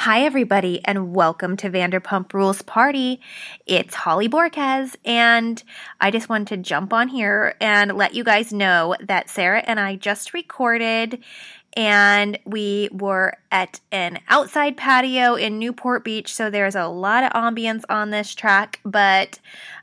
Hi, everybody, and welcome to Vanderpump Rules Party. It's Holly Borquez, and I just wanted to jump on here and let you guys know that Sarah and I just recorded and we were at an outside patio in Newport Beach, so there's a lot of ambience on this track, but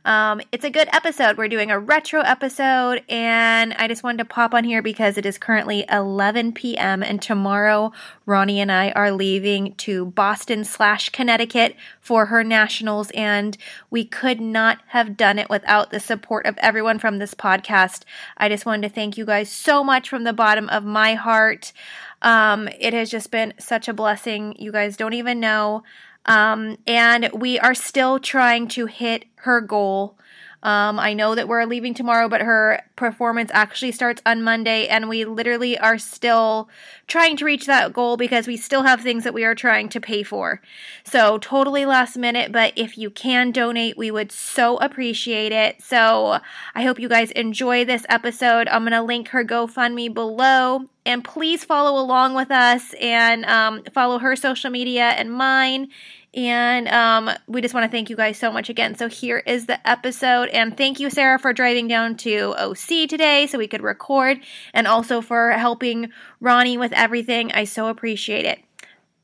um, it's a good episode. We're doing a retro episode, and I just wanted to pop on here because it is currently 11 p.m. and tomorrow Ronnie and I are leaving to Boston slash Connecticut for her nationals, and we could not have done it without the support of everyone from this podcast. I just wanted to thank you guys so much from the bottom of my heart. Um, it has just been such a blessing. You guys don't even know. Um, and we are still trying to hit her goal. Um, I know that we're leaving tomorrow, but her performance actually starts on Monday, and we literally are still trying to reach that goal because we still have things that we are trying to pay for. So, totally last minute, but if you can donate, we would so appreciate it. So, I hope you guys enjoy this episode. I'm going to link her GoFundMe below, and please follow along with us and um, follow her social media and mine and um, we just want to thank you guys so much again. So here is the episode. And thank you, Sarah, for driving down to OC today so we could record and also for helping Ronnie with everything. I so appreciate it.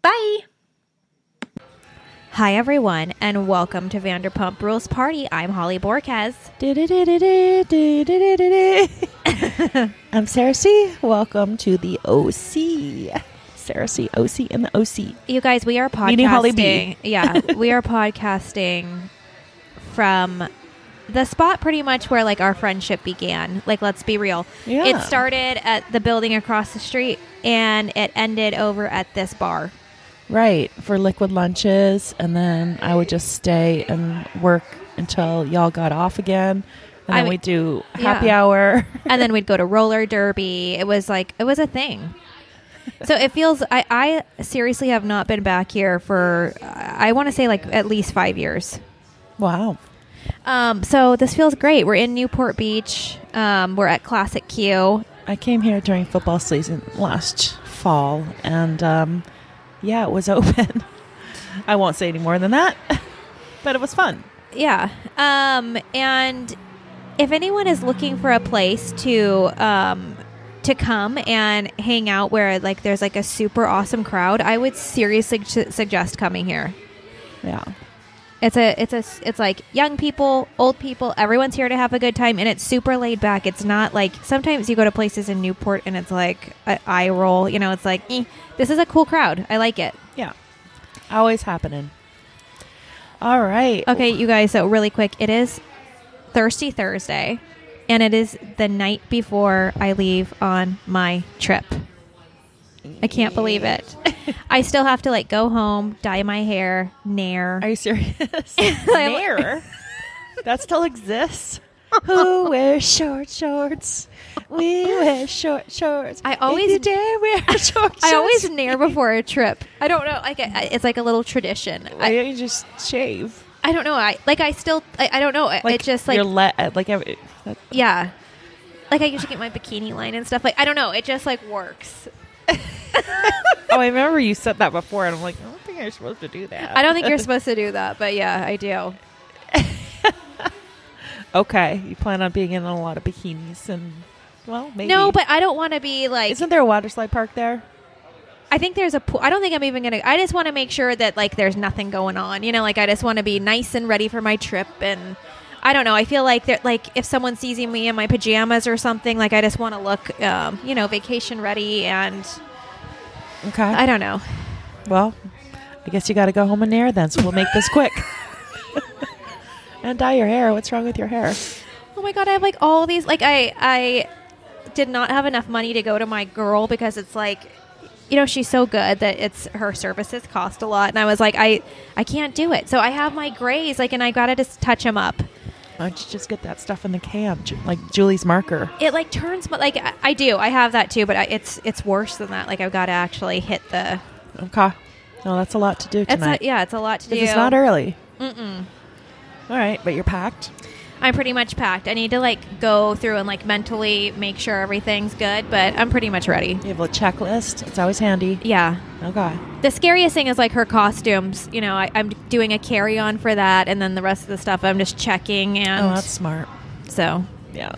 Bye. Hi, everyone, and welcome to Vanderpump Rules Party. I'm Holly Borquez. I'm Sarah C. Welcome to the OC. Sarah C. OC and the OC. You guys, we are podcasting. Meaning Holly B. yeah, we are podcasting from the spot pretty much where like our friendship began. Like, let's be real. Yeah. It started at the building across the street and it ended over at this bar. Right, for liquid lunches. And then I would just stay and work until y'all got off again. And then we'd do happy yeah. hour. and then we'd go to roller derby. It was like it was a thing. So it feels I, I seriously have not been back here for I want to say like at least five years. wow. Um, so this feels great. We're in Newport Beach. Um, we're at Classic Q. I came here during football season last fall. And um, yeah, it was open. I won't say any more than that. but it was fun. Yeah. Um, and if anyone is looking for a place to um, to come and hang out where like there's like a super awesome crowd, I would seriously su- suggest coming here. Yeah. It's a it's a it's like young people, old people, everyone's here to have a good time and it's super laid back. It's not like sometimes you go to places in Newport and it's like an eye roll, you know, it's like eh, this is a cool crowd. I like it. Yeah. Always happening. All right. Okay, you guys, so really quick, it is Thirsty Thursday, and it is the night before I leave on my trip. I can't believe it. I still have to like go home, dye my hair, nair. Are you serious? Nair? that still exists? Who wears short shorts? We wear short shorts. I If always- you dare wear short shorts. I always nair before a trip. I don't know, like it's like a little tradition. Why I, don't you just shave? I don't know. I like I still I, I don't know. Like it just like le- like every, that, yeah. Like I usually get my bikini line and stuff. Like I don't know. It just like works. oh, I remember you said that before, and I'm like, I don't think you're supposed to do that. I don't think you're supposed to do that, but yeah, I do. okay, you plan on being in a lot of bikinis and well, maybe. No, but I don't want to be like. isn't there a water slide park there? I think there's a pool. I don't think I'm even gonna. I just want to make sure that like there's nothing going on. You know, like I just want to be nice and ready for my trip. And I don't know. I feel like that. Like if someone sees me in my pajamas or something, like I just want to look, um, you know, vacation ready. And Okay. I don't know. Well, I guess you got to go home and nair then, so we'll make this quick. and dye your hair. What's wrong with your hair? Oh my god, I have like all these. Like I I did not have enough money to go to my girl because it's like. You know she's so good that it's her services cost a lot, and I was like, I, I can't do it. So I have my grays, like, and I gotta just touch them up. Why don't you just get that stuff in the can, like Julie's marker? it like turns but like I, I do i have that too but I, it's it's worse than that like i've got to actually hit the Okay. No, that's a lot to do it's tonight. a, yeah it's a lot to do It's not early. Mm-mm. All right, but you're packed. I'm pretty much packed. I need to like go through and like mentally make sure everything's good, but I'm pretty much ready. You have a checklist. It's always handy. Yeah. Oh, okay. The scariest thing is like her costumes. You know, I, I'm doing a carry on for that, and then the rest of the stuff I'm just checking. And Oh, that's smart. so, Yeah.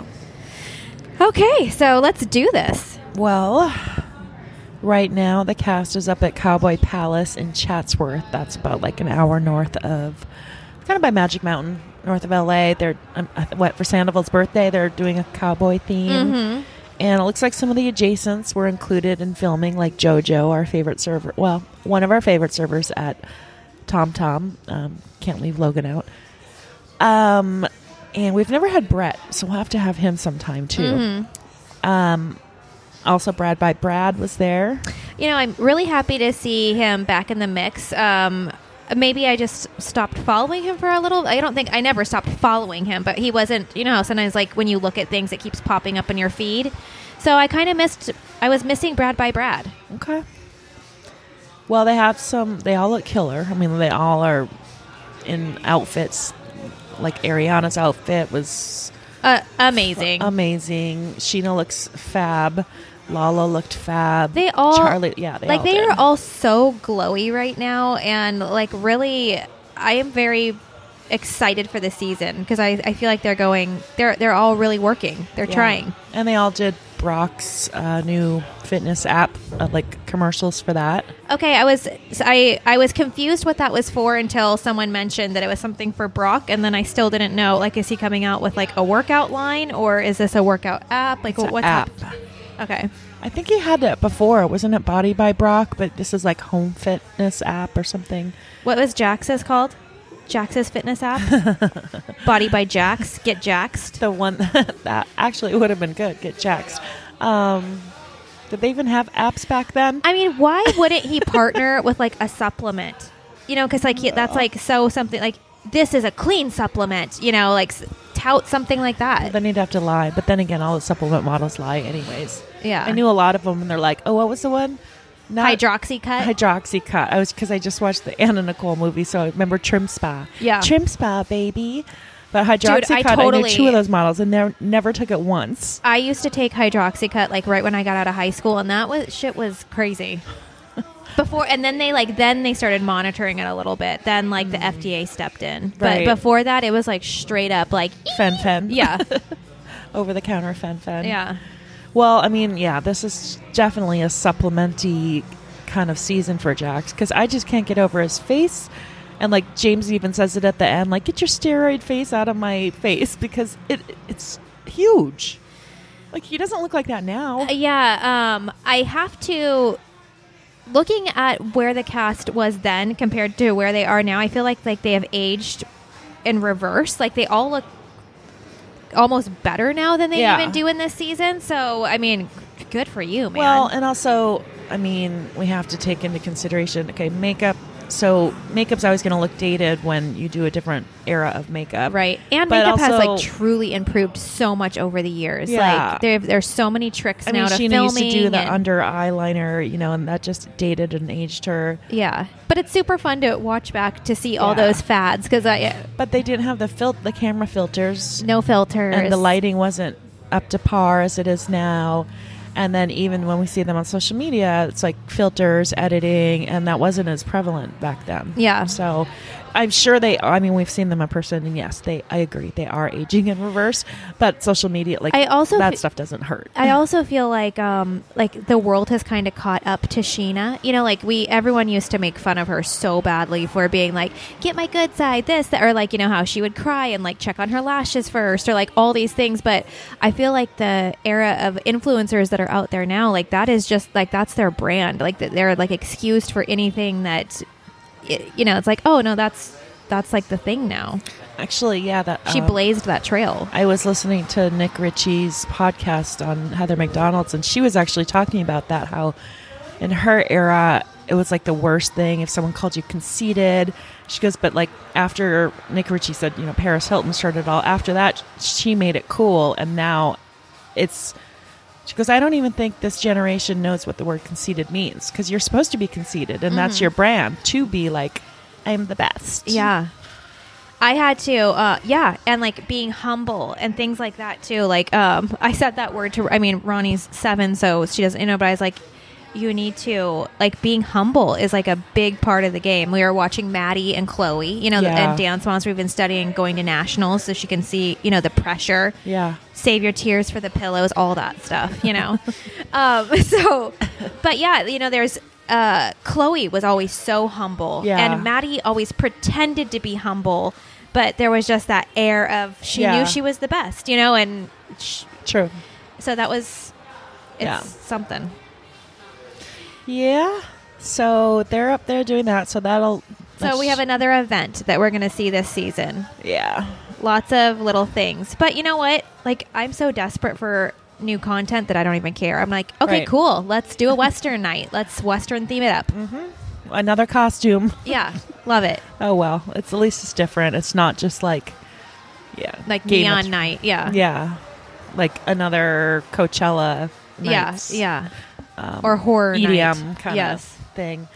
okay, so let's do this. Well, right now the cast is up at Cowboy Palace in Chatsworth. That's about like an hour north of, kind of by Magic Mountain, north of LA. They're um, what for Sandoval's birthday. They're doing a cowboy theme, Mhm. and it looks like some of the adjacents were included in filming, like JoJo, our favorite server. Well, one of our favorite servers at Tom Tom. Um, can't leave Logan out. Um, and we've never had Brett, so we'll have to have him sometime too. Mhm. Um, also, Brad by Brad was there. You know, I'm really happy to see him back in the mix. Um, maybe I just stopped following him for a little. I don't think I never stopped following him, but he wasn't. You know, sometimes like when you look at things, it keeps popping up in your feed. So I kind of missed. I was missing Brad by Brad. Okay. Well, they have some. They all look killer. I mean, they all are in outfits. Like Ariana's outfit was Uh, amazing. amazing. Scheana looks fab. Lala looked fab. They all Charlie, yeah, they like all they did. are all so glowy right now, and like really, I am very excited for the season because I, I feel like they're going. They're they're all really working. They're Yeah. trying. and they all did Brock's uh, new fitness app, uh, like commercials for that. Okay, I was I I was confused what that was for until someone mentioned that it was something for Brock, and then I still didn't know. Like, is he coming out with like a workout line, or is this a workout app? Like, It's what's app. hap- Okay, I think he had it before, wasn't it? Body by Brock, but this is like home fitness app or something. what was Jax's called? Jax's fitness app, Body by Jax. Get Jaxed. the one that actually would have been good. Get Jaxed. Um, did they even have apps back then? I mean, why wouldn't he partner with like a supplement? You know, because like he, that's like so something like this is a clean supplement. You know, like tout something like that. then he'd have to lie. But then again, all the supplement models lie, anyways. yeah, I knew a lot of them, and they're like, "Oh, what was the one?" Not hydroxy cut. Hydroxycut. I was because I just watched the Anna Nicole movie, so I remember Trim Spa. Yeah. Trim Spa, baby. But Hydroxycut, I, knew totally- two of those models, and never never took it once. I used to take hydroxycut like right when I got out of high school, and that was shit was crazy. Before and then they like then they started monitoring it a little bit. Then like the FDA stepped in, but before that it was like straight up like Fen Fen. yeah, Over the counter Fen Fen. yeah. Well, I mean, yeah, this is definitely a supplementy kind of season for Jax because I just can't get over his face. And like James even says it at the end, like, get your steroid face out of my face because it it's huge. Like he doesn't look like that now. Uh, yeah, um, I have to. Looking at where the cast was then compared to where they are now, I feel like like they have aged in reverse. Like they all look almost better now than they Yeah. even do in this season. So I mean, good for you, man. Well, and also, I mean, we have to take into consideration, okay, makeup. So makeup's always going to look dated when you do a different era of makeup, right, and But makeup has like truly improved so much over the years. Yeah. Like there, there's so many tricks I now mean, to Scheana filming. used to do the under eyeliner, you know, and that just dated and aged her. yeah, but it's super fun to watch back to see all Yeah. those fads because I But they didn't have the fil- the camera filters, no filters and the lighting wasn't up to par as it is now. And then even when we see them on social media, it's like filters, editing, and that wasn't as prevalent back then. Yeah. So I'm sure they. I mean, we've seen them in person, and yes, they. I agree, they are aging in reverse. But social media, like I also that fe- stuff doesn't hurt. I also feel like um like the world has kind of caught up to Scheana. You know, like we everyone used to make fun of her so badly for being like, "Get my good side," this that, or like you know how she would cry and like check on her lashes first, or like all these things. But I feel like the era of influencers that are out there now, like that is just like that's their brand. Like they're like excused for anything that you know. It's like, oh no, that's that's like the thing now. Actually, yeah, that She um, blazed that trail. I was listening to Nick Ritchie's podcast on Heather McDonald's, and she was actually talking about that. How in her era, it was like the worst thing if someone called you conceited. She goes, but like after Nick Ritchie said, you know, Paris Hilton started it all. After that, she made it cool, and now it's. She goes, I don't even think this generation knows what the word conceited means because you're supposed to be conceited, and that's your brand to be like, I'm the best. Yeah. I had to, uh, yeah, and like being humble and things like that too. Like, um, I said that word to, I mean, Ronnie's seven, so she doesn't you know, but I was like, you need to like being humble is like a big part of the game. We were watching Maddie and Chloe, you know, Yeah. and dance moms. We've been studying going to nationals, so she can see, you know, the pressure. Yeah. Save your tears for the pillows, all that stuff, you know. um, so, but yeah, you know, there's uh, Chloe was always so humble, Yeah. and Maddie always pretended to be humble, but there was just that air of she Yeah. knew she was the best, you know, and sh- True. so that was it's Yeah. something. Yeah. So they're up there doing that. So that'll. So we have another event that we're going to see this season. Yeah. Lots of little things. But you know what? Like I'm so desperate for new content that I don't even care. I'm like, okay, Right. cool. Let's do a western night. Let's western theme it up. Mm-hmm. Another costume. Yeah, love it. Oh well, it's at least it's different. It's not just like, yeah, Like Game neon night. Yeah. Yeah, like another Coachella. Yeah. Yeah. Um, Or horror EDM night. kind Yes. of thing.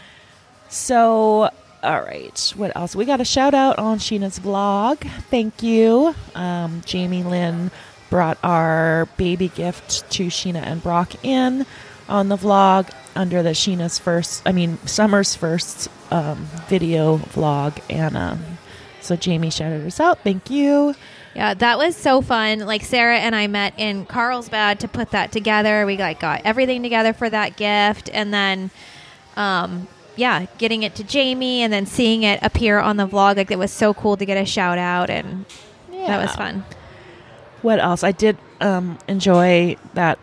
So, all right, what else? We got a shout out on Scheana's vlog. Thank you, um, Jamie Lynn brought our baby gift to Scheana and Brock in on the vlog under the Scheana's first, I mean Summer's first um, video vlog, and um, so Jamie shouted us out. Thank you. Yeah, that was so fun. Like Sarah and I met in Carlsbad to put that together. We like got everything together for that gift, and then, um, yeah, getting it to Jamie, and then seeing it appear on the vlog. Like it was so cool to get a shout out, and that was fun. What else? I did um, enjoy that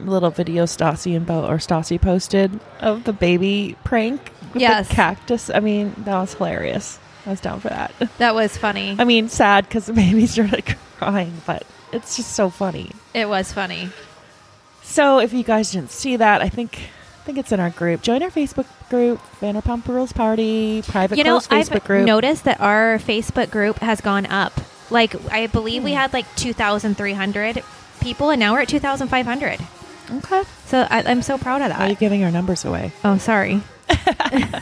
little video Stassi and Beau or Stassi posted of the baby prank with Yes. the cactus. I mean, that was hilarious. I was down for that. That was funny. I mean, sad because the baby started crying, but it's just so funny. It was funny. So if you guys didn't see that, I think I think it's in our group. Join our Facebook group, Vanderpump Rules Party, private you know, Facebook I've group. noticed that our Facebook group has gone up. Like I believe Hmm. we had like two thousand three hundred people, and now we're at two thousand five hundred. okay. So I, I'm so proud of Why are you giving our numbers away? Oh, sorry.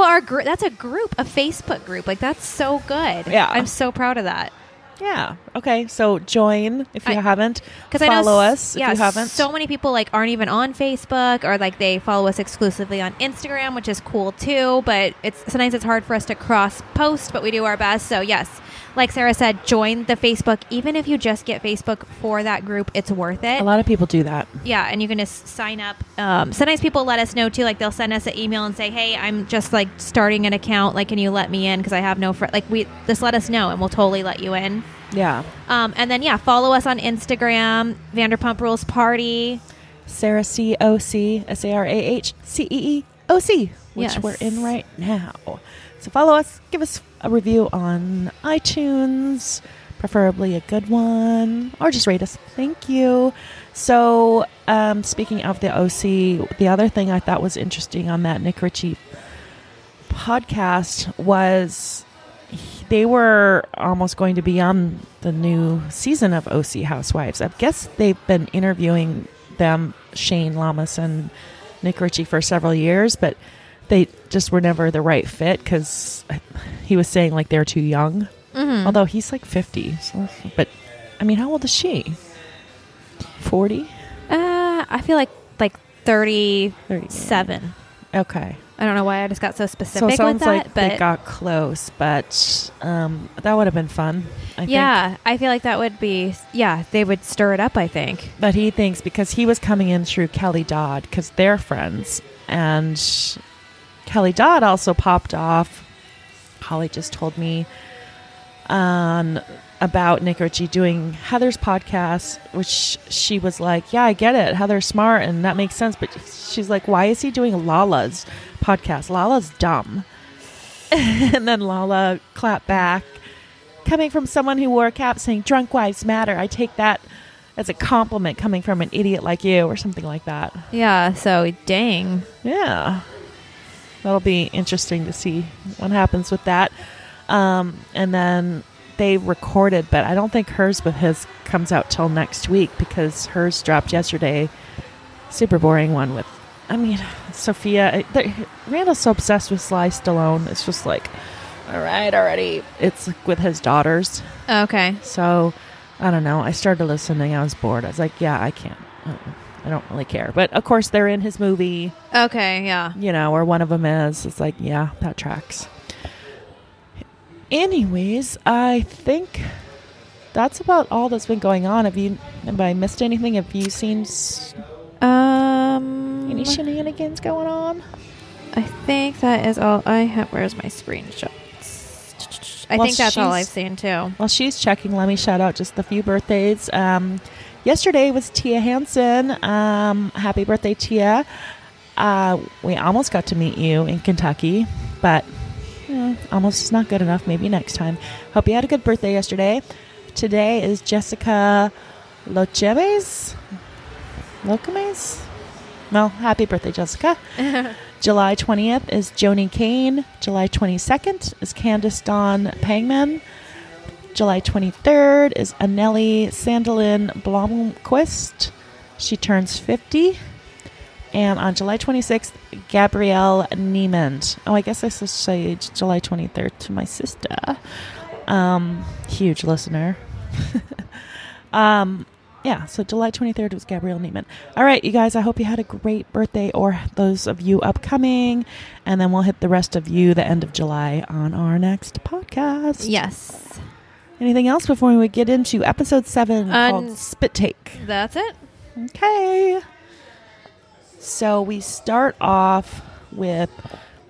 well, our group that's a group, a Facebook group. Like that's so good. Yeah. I'm so proud of that. Yeah. Okay. So join if you I- haven't. Because I know follow us if yeah, you haven't. So many people like aren't even on Facebook or like they follow us exclusively on Instagram, which is cool too. But it's sometimes it's hard for us to cross post, but we do our best. So yes, like Sarah said, join the Facebook. Even if you just get Facebook for that group, it's worth it. a lot of people do that. Yeah, and you can just sign up. Um, sometimes people let us know too. Like they'll send us an email and say, "Hey, I'm just like starting an account. Like, can you let me in? Because I have no friend. Like, we just let us know, and we'll totally let you in." Yeah. Um, and then yeah, follow us on Instagram, Vanderpump Rules Party. Sarah C O C S A R A H C E E O C, which Yes. we're in right now. So follow us, give us a review on iTunes, preferably a good one, or just rate us. Thank you. So, um, speaking of the OC, the other thing I thought was interesting on that Nick Ritchie podcast was they were almost going to be on the new season of OC Housewives. I guess they've been interviewing them, Shane Lamas and Nick Ritchie, for several years, but they just were never the right fit because he was saying like they're too young. Mm-hmm. Although he's like 50. So, but I mean, how old is she? 40? Uh, I feel like like thirty-seven. Okay. I don't know why I just got so So specific it with sounds that, like but they got close, but um, that would have been fun. I think. yeah, I feel like that would be yeah. They would stir it up. I think. But he thinks because he was coming in through Kelly Dodd because they're friends, and Kelly Dodd also popped off. Holly just told me um, about Nick Ritchie doing Heather's podcast, which she was like, "Yeah, I get it. Heather's smart, and that makes sense." But she's like, "Why is he doing Lala's podcast? Lala's dumb." and then Lala clapped back, coming from someone who wore a cap saying "Drunk wives matter." I take that as a compliment coming from an idiot like you, or something like that. Yeah. So dang. Yeah. That'll be interesting to see what happens with that. Um, and then they recorded, but I don't think hers with his comes out till next week because hers dropped yesterday. Super boring one with, I mean, Sophia. I- Randall's so obsessed with Sly Stallone. It's just like, all right already. It's with his daughters. Okay. So I don't know. I started listening. I was bored. I was like, yeah, I can't. Uh-uh. I don't really care. But of course, they're in his movie, Okay. Yeah. you know, or one of them is. It's like, yeah, that tracks. Anyways, I think that's about all that's been going on. Have you, have I missed anything? Have you seen s- Um. any shenanigans going on? I think that is all I have. Where's my screenshots? I think that's all I've seen too. While she's checking, let me shout out just a few birthdays. Um, yesterday was Tia Hansen. Um, happy birthday, Tia. Uh, we almost got to meet you in Kentucky, but eh, almost is not good enough. Maybe next time. Hope you had a good birthday yesterday. Today is Jessica Locheves. Locheves? Well, happy birthday, Jessica. July 20th is Joni Kane. July 22nd is Candice Dawn Pangman. July 23rd is Anneli Sandelin Blomquist. She turns 50. And on July 26th, Gabrielle Niemand. Oh, I guess I should say July 23rd to my sister. Um, huge listener. um, yeah, so July 23rd was Gabrielle Neiman. All right, you guys, I hope you had a great birthday, or those of you upcoming. And then we'll hit the rest of you the end of July on our next podcast. Yes. Anything else before we get into episode seven called Spit Take? That's it. Okay. So we start off with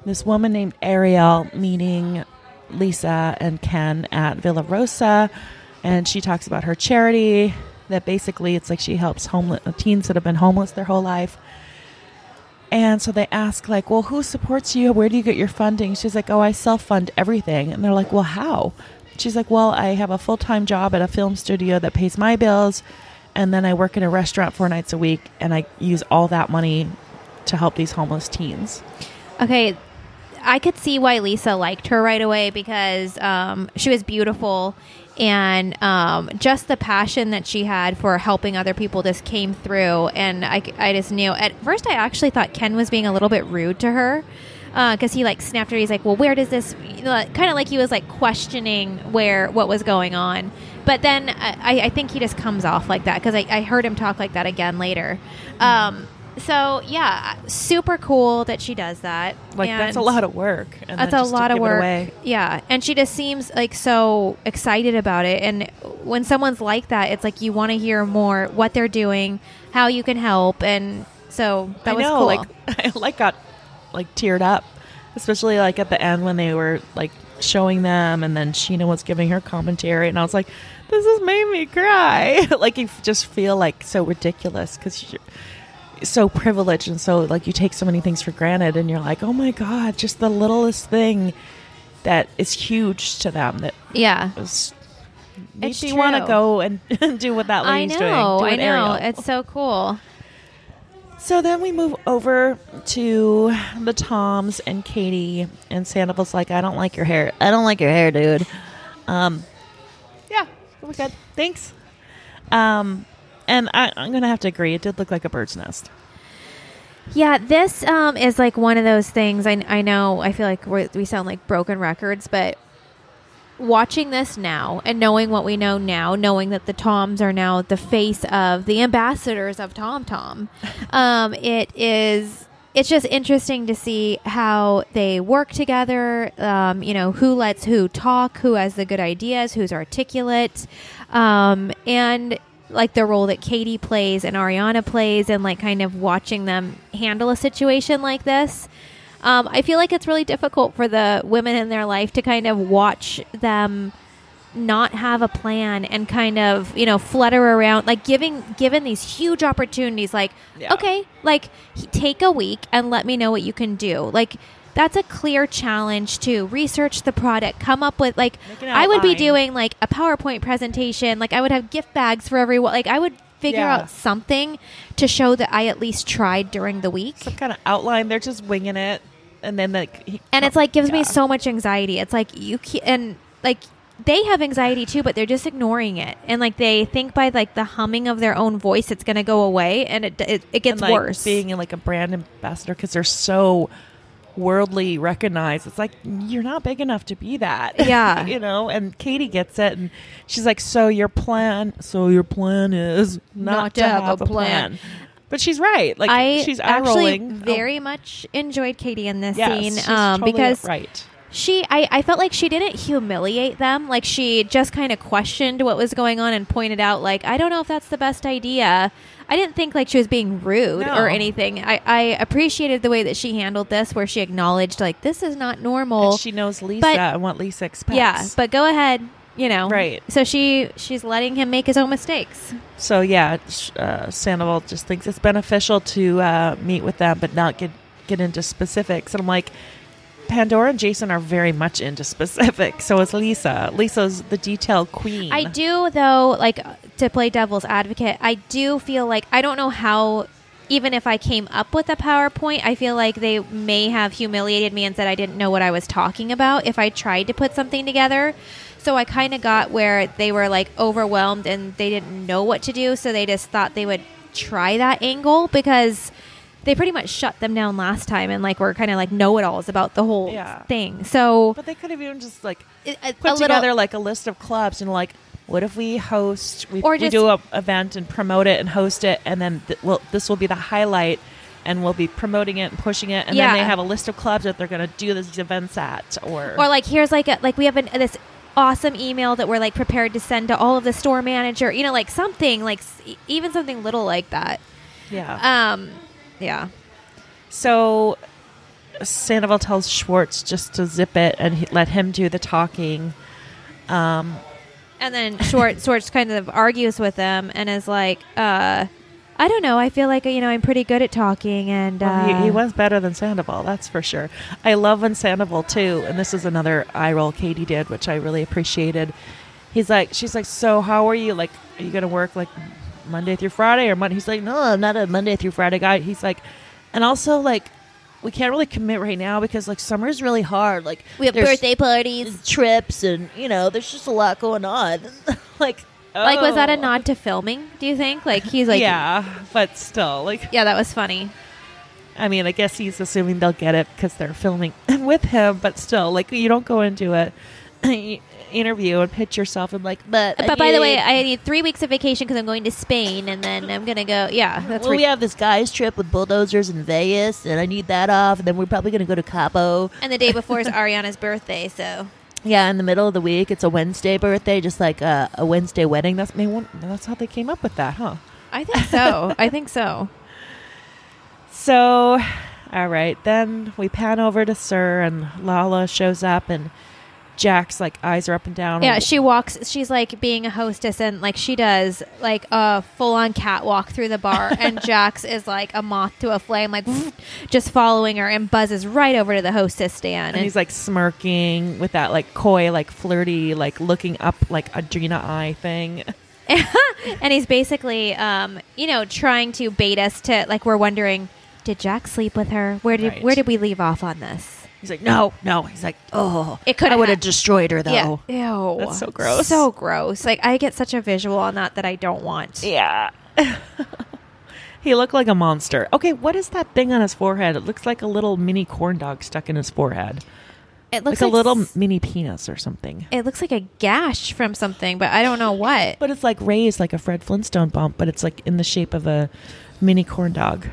this woman named Ariel meeting Lisa and Ken at Villa Rosa, and she talks about her charity. That basically it's like she helps homeless uh, teens that have been homeless their whole life. And so they ask, like, well, who supports you? Where do you get your funding? She's like, oh, I self fund everything. And they're like, well, how? She's like, well, I have a full time job at a film studio that pays my bills. And then I work in a restaurant four nights a week. And I use all that money to help these homeless teens. Okay, I could see why Lisa liked her right away because um, she was beautiful and um, just the passion that she had for helping other people just came through. And I, I just knew at first I actually thought Ken was being a little bit rude to her because he like snapped her. He's like, "Well, where does this?" You know, kind of like he was like questioning where what was going on. But then I, I think he just comes off like that because I, I heard him talk like that again later. Um, so yeah, super cool that she does that. Like, that's a lot of work. And that's a lot of work. Yeah, and she just seems like so excited about it. And when someone's like that, it's like you want to hear more what they're doing, how you can help, and so that I was know, cool. like I like got like teared up, especially like at the end when they were like showing them, and then Scheana was giving her commentary, and I was like, "This has made me cry." like you just feel like so ridiculous because you're so privileged and so like you take so many things for granted, and you're like, "Oh my god!" Just the littlest thing that is huge to them that yeah, is. It's Makes you want to go and do what that I know, doing. Do I know, Ariel- it's so cool. So then we move over to the Toms and Katie, and Sandoval's like, "I don't like your hair. I don't like your hair, dude." Um, yeah, it was good. Thanks. Um, and I, I'm gonna have to agree. It did look like a bird's nest. Yeah, this um, is like one of those things. I, I know. I feel like we sound like broken records, but watching this now and knowing what we know now, knowing that the Toms are now the face of the ambassadors of Tom Tom, um, it is. It's just interesting to see how they work together. Um, you know, who lets who talk, who has the good ideas, who's articulate, um, and like the role that Katie plays and Ariana plays, and like kind of watching them handle a situation like this. Um, I feel like it's really difficult for the women in their life to kind of watch them not have a plan and kind of you know flutter around like giving given these huge opportunities like Yeah. okay like take a week and let me know what you can do like that's a clear challenge to research the product come up with like i would be doing like a powerpoint presentation like i would have gift bags for everyone like i would figure Yeah. out something to show that i at least tried during the week Some kind of outline. They're just winging it, and then like, he, and it's like gives me so much anxiety. It's like you can and like they have anxiety too, but they're just ignoring it, and like they think by like the humming of their own voice, it's going to go away, and it it, it gets and, like, worse. Being in like a brand ambassador because they're so worldly recognized. It's like you're not big enough to be that. Yeah. you know. And Katie gets it, and she's like, "So your plan? So your plan is not, to, have, a plan." But she's right. Like I she's actually very much enjoyed Katie in this yes, scene um, totally because right. she I, I felt like she didn't humiliate them like she just kind of questioned what was going on and pointed out like i don't know if that's the best idea i didn't think like she was being rude No. or anything I, I appreciated the way that she handled this where she acknowledged like this is not normal And she knows Lisa but- and what Lisa expects. yeah but go ahead you know Right. so she she's letting him make his own mistakes So yeah, uh, Sandoval just thinks it's beneficial to uh, meet with them, but not get get into specifics. And I'm like, Pandora and Jason are very much into specifics. So is Lisa. Lisa's the detail queen. I do though, like to play devil's advocate. I do feel like I don't know how. Even if I came up with a PowerPoint, I feel like they may have humiliated me and said I didn't know what I was talking about if I tried to put something together. So I kind of got where they were like overwhelmed and they didn't know what to do. So they just thought they would try that angle because they pretty much shut them down last time and like were kind of like know it alls about the whole Yeah. thing. So But they could have even just like a, a put little- together like a list of clubs and like, what if we host? We, Or we do a event and promote it and host it, and then th- well, this will be the highlight. And we'll be promoting it and pushing it, and Yeah. then they have a list of clubs that they're going to do these events at, or or like here's like a like we have an, this awesome email that we're like prepared to send to all of the store manager you know like something like even something little like that yeah. um yeah So Sandoval tells Schwartz just to zip it and he, let him do the talking. Um, and then Schwartz Schwartz kind of argues with them and is like uh I don't know. I feel like you know I'm pretty good at talking, and well, uh, he, he was better than Sandoval, that's for sure. I love when Sandoval too, and this is another eye roll Katie did, which I really appreciated. He's like, she's like, so how are you? Like, are you gonna work like Monday through Friday or Monday? He's like, no, I'm not a Monday through Friday guy. He's like, and also like. We can't really commit right now because like summer's really hard. Like we have birthday parties. trips and you know there's just a lot going on like Like, was that a oh. nod to filming? Do you think? Like, he's like, yeah but still like yeah, that was funny. i mean i guess he's assuming they'll get it because they're filming with him but still like you don't go into a interview and pitch yourself and like but But by the way, I need three weeks of vacation because I'm going to Spain, and then I'm gonna go. Yeah, that's well, re- we have this guys trip with bulldozers in Vegas, and I need that off. And then we're probably going to go to Cabo. and the day before is Ariana's birthday, so Yeah, in the middle of the week, it's a Wednesday birthday, just like a, a Wednesday wedding. that's maybe one, that's how they came up with that huh I think so. I think so. so all right then we pan over to SUR and lala shows up and Jax's like eyes are up and down Yeah, she walks. She's like being a hostess, and like she does like a full on catwalk through the bar, and Jax is like a moth to a flame, like just following her, and buzzes right over to the hostess stand. and he's like smirking with that like coy like flirty like looking up like adrena eye thing and he's basically, um, you know, trying to bait us to like we're wondering, did Jax sleep with her? Where did Right. where did we leave off on this? He's like no no he's like oh It could I would have destroyed her, though. Yeah. Ew. That's so gross. So gross. Like I get such a visual on that that I don't want. yeah he looked like a monster okay what is that thing on his forehead it looks like a little mini corn dog stuck in his forehead It looks like looks a little s- mini penis or something It looks like a gash from something, but I don't know what. but it's like raised like a fred flintstone bump but it's like in the shape of a mini corn dog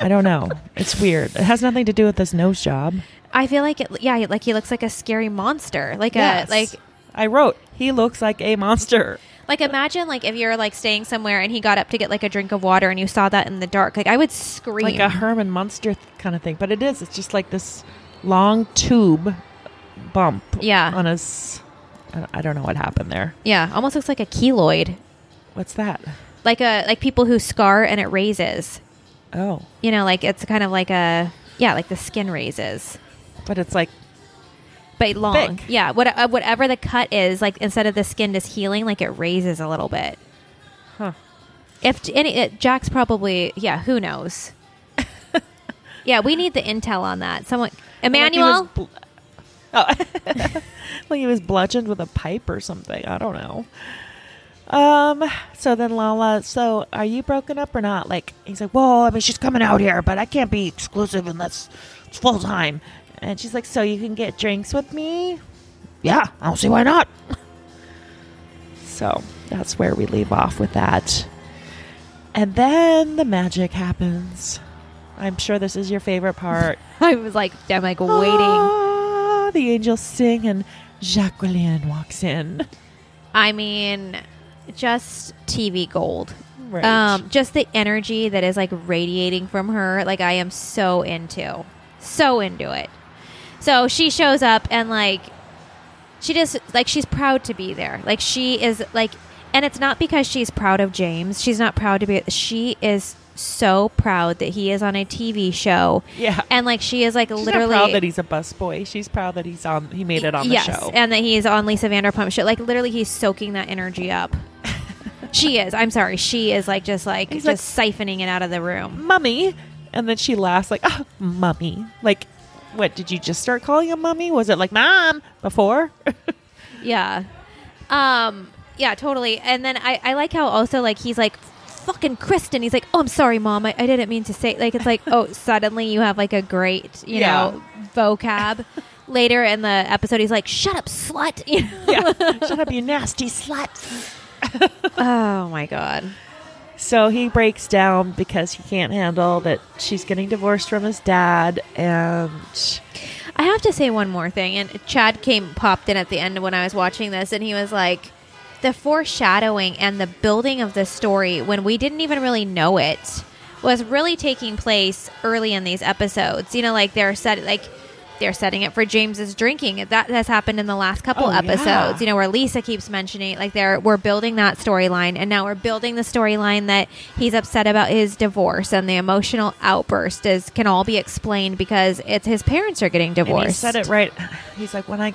i don't know it's weird it has nothing to do with this nose job I feel like it. Yeah, like he looks like a scary monster. Like Yes. a like I wrote, he looks like a monster. like imagine like if you're like staying somewhere and he got up to get like a drink of water and you saw that in the dark. Like I would scream. Like a Herman Munster th- kind of thing. But it is. It's just like this long tube bump Yeah. on his. I don't know what happened there. yeah, almost looks like a keloid. What's that? Like a like people who scar and it raises. Oh. You know, like it's kind of like a yeah, like the skin raises. But it's like, But long, Thick. yeah. What, uh, whatever the cut is, like instead of the skin just healing, like it raises a little bit. huh. If any, it, Jax's probably yeah, who knows? yeah, we need the intel on that. Someone, Emmanuel. Like bl- oh. like he was bludgeoned with a pipe or something. I don't know. Um. So then Lala. So are you broken up or not? Like he's like, well, I mean, she's coming out here, but I can't be exclusive unless it's full time. And she's like, so you can get drinks with me? Yeah, I don't see why not. So that's where we leave off with that. And then the magic happens. I'm sure this is your favorite part. I was like, I'm like waiting. Ah, the angels sing and Jacqueline walks in. I mean, just TV gold. Right. Um, just the energy that is like radiating from her, like I am so into, so into it. So she shows up and like, she just like she's proud to be there. Like she is like, and it's not because she's proud of James. She's not proud to be. She is so proud that he is on a TV show. Yeah. and like she is like She's literally proud that he's a busboy. She's proud that he's on. He made it on yes, the show. and that he's on Lisa Vanderpump show. Like literally, he's soaking that energy up. She is. I'm sorry. She is like just like He's just siphoning it out of the room. mummy, and then she laughs like, oh, mummy. Like, what? Did you just start calling him mummy? Was it like mom before? Yeah. Um. Yeah. Totally. And then I I like how also like he's like fucking Kristen. He's like, oh, I'm sorry, mom. I, I didn't mean to say. Like it's like oh, suddenly you have like a great you Yeah. know vocab. Later in the episode, he's like, "Shut up, slut!" You know? yeah. Shut up, you nasty slut. Oh my god. So he breaks down because he can't handle that she's getting divorced from his dad, and I have to say one more thing, and Chad came popped in at the end when I was watching this, and he was like, the foreshadowing and the building of the story when we didn't even really know it was really taking place early in these episodes. You know, like they're set like they're setting it for James's drinking. That has happened in the last couple Oh, yeah. episodes. You know, where Lisa keeps mentioning like they're we're building that storyline, and now we're building the storyline that he's upset about his divorce and the emotional outburst is can all be explained because it's his parents are getting divorced. And he said it right. He's like, when I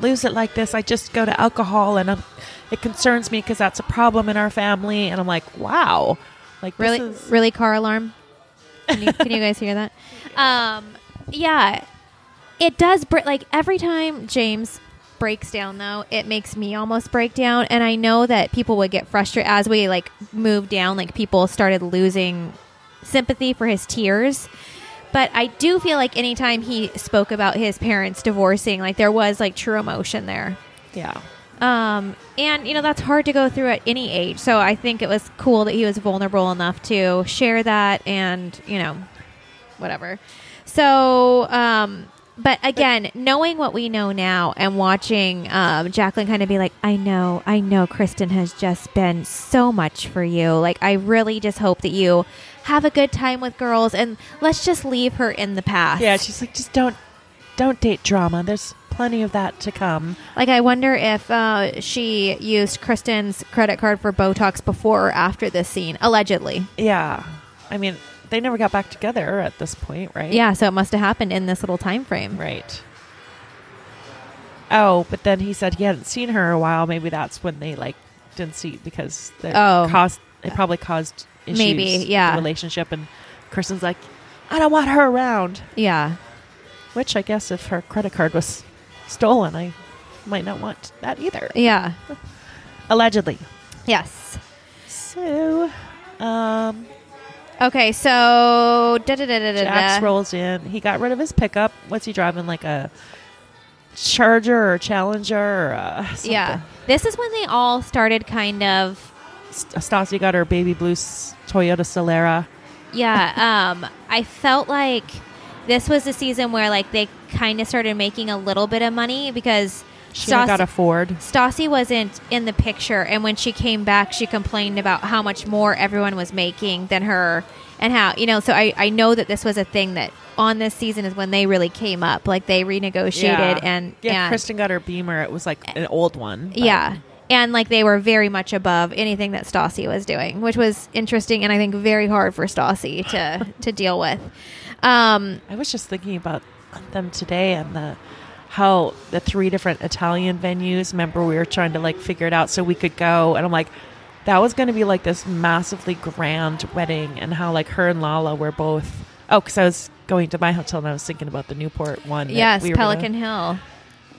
lose it like this, I just go to alcohol, and um it concerns me because that's a problem in our family. And I'm like, wow, like Really, is- really, car alarm. Can you, can you guys hear that? Um, yeah, it does. Br- like every time James breaks down, though, it makes me almost break down. And I know that people would get frustrated as we like move down. Like people started losing sympathy for his tears. But I do feel like anytime he spoke about his parents divorcing, like there was like true emotion there. yeah. Um, and you know that's hard to go through at any age. So I think it was cool that he was vulnerable enough to share that, and you know, whatever. So, um, but again, knowing what we know now and watching um, Jacqueline kind of be like, I know, I know, Kristen has just been so much for you. Like, I really just hope that you have a good time with girls, and let's just leave her in the past. Yeah, she's like, just don't, don't date drama. There's plenty of that to come. Like, I wonder if uh, she used Kristen's credit card for Botox before or after this scene, allegedly. Yeah, I mean, they never got back together at this point, right? Yeah, so it must have happened in this little time frame. right. Oh, but then he said he hadn't seen her in a while. Maybe that's when they like didn't see because the Oh. caused it probably caused issues Maybe, yeah. the relationship and Kristen's like, I don't want her around. Yeah. Which I guess if her credit card was stolen, I might not want that either. Yeah. Allegedly. Yes. So, um, Okay, so da da da da da. Jax rolls in. He got rid of his pickup. What's he driving? Like a Charger or Challenger or uh, something. Yeah, this is when they all started kind of. St- Stassi got her baby blue s- Toyota Solara. Yeah, um, I felt like this was the season where like they kind of started making a little bit of money because She got a Ford. Stassi wasn't in the picture, and when she came back, she complained about how much more everyone was making than her, and how you know. So I I know that this was a thing that on this season is when they really came up, like they renegotiated and yeah, and, Kristen got her Beamer. It was like an old one. but- yeah. And like they were very much above anything that Stassi was doing, which was interesting and I think very hard for Stassi to to deal with. Um, I was just thinking about them today and the how the three different Italian venues. Remember, we were trying to like figure it out so we could go, and I'm like, that was going to be like this massively grand wedding, and how like her and Lala were both. Oh, because I was going to my hotel and I was thinking about the Newport one. yes, we were gonna- Pelican Hill.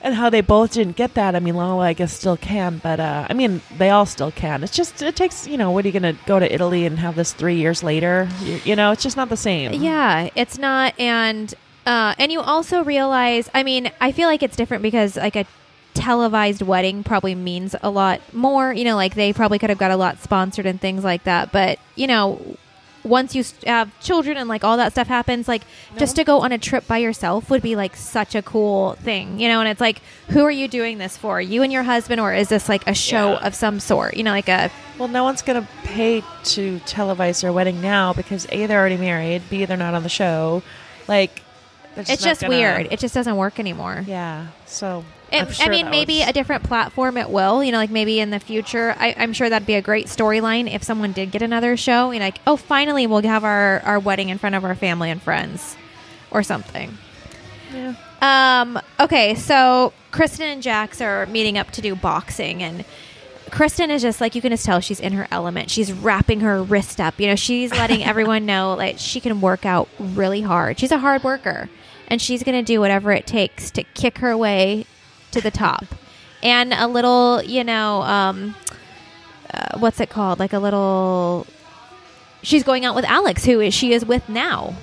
and how they both didn't get that. I mean, Lala, I guess, still can, but uh, I mean, they all still can. It's just it takes you know, what are you going to go to Italy and have this three years later? You, you know, it's just not the same. Yeah, it's not and Uh, and you also realize, I mean, I feel like it's different because like a televised wedding probably means a lot more. You know, like they probably could have got a lot sponsored and things like that. But you know, once you have children and like all that stuff happens, like just to go on a trip by yourself would be like such a cool thing. You know, and it's like, who are you doing this for? You and your husband, or is this like a show Yeah. of some sort? You know, like a Well, no one's going to pay to televise their wedding now because A, they're already married, B, they're not on the show. Like, they're it's just gonna- weird. It just doesn't work anymore. Yeah. So, It, sure I mean, maybe was- a different platform it will. You know, like maybe in the future, I, I'm sure that'd be a great storyline if someone did get another show. You know, like, oh, finally we'll have our, our wedding in front of our family and friends or something. Yeah. Um, okay, so Kristen and Jax are meeting up to do boxing, and Kristen is just like you can just tell she's in her element. She's wrapping her wrist up. You know, she's letting everyone know like she can work out really hard. She's a hard worker, and she's going to do whatever it takes to kick her way to the top. And a little, you know, um, uh, what's it called? Like a little. She's going out with Alex, who is she is with now.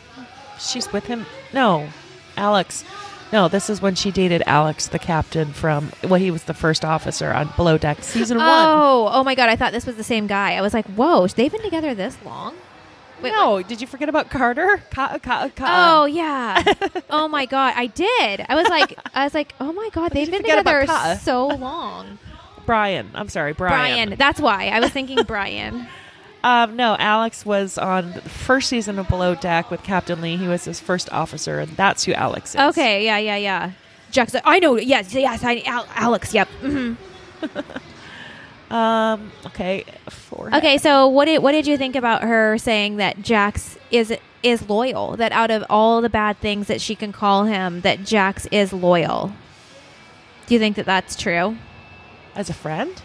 She's with him. No, Alex. No, this is when she dated Alex, the captain from. Well, he was the first officer on Below Deck season one. Oh, oh my god! I thought this was the same guy. I was like, whoa, they've been together this long. Wait, no, did you forget about Carter? Ka- ka- ka- Oh yeah. oh my god, I did. I was like, I was like, oh my god, they've been together so long. Brian. I'm sorry, Brian. Brian, that's why I was thinking Brian. Um, no, Alex was on the first season of Below Deck with Captain Lee. He was his first officer, and that's who Alex is. Okay, yeah, yeah, yeah. Jackson, I know. Yes, yes, I, Al- Alex. Yep. hmm Um. Okay. Four. Okay, so what did what did you think about her saying that Jax is is loyal? That out of all the bad things that she can call him, that Jax is loyal. Do you think that that's true? As a friend?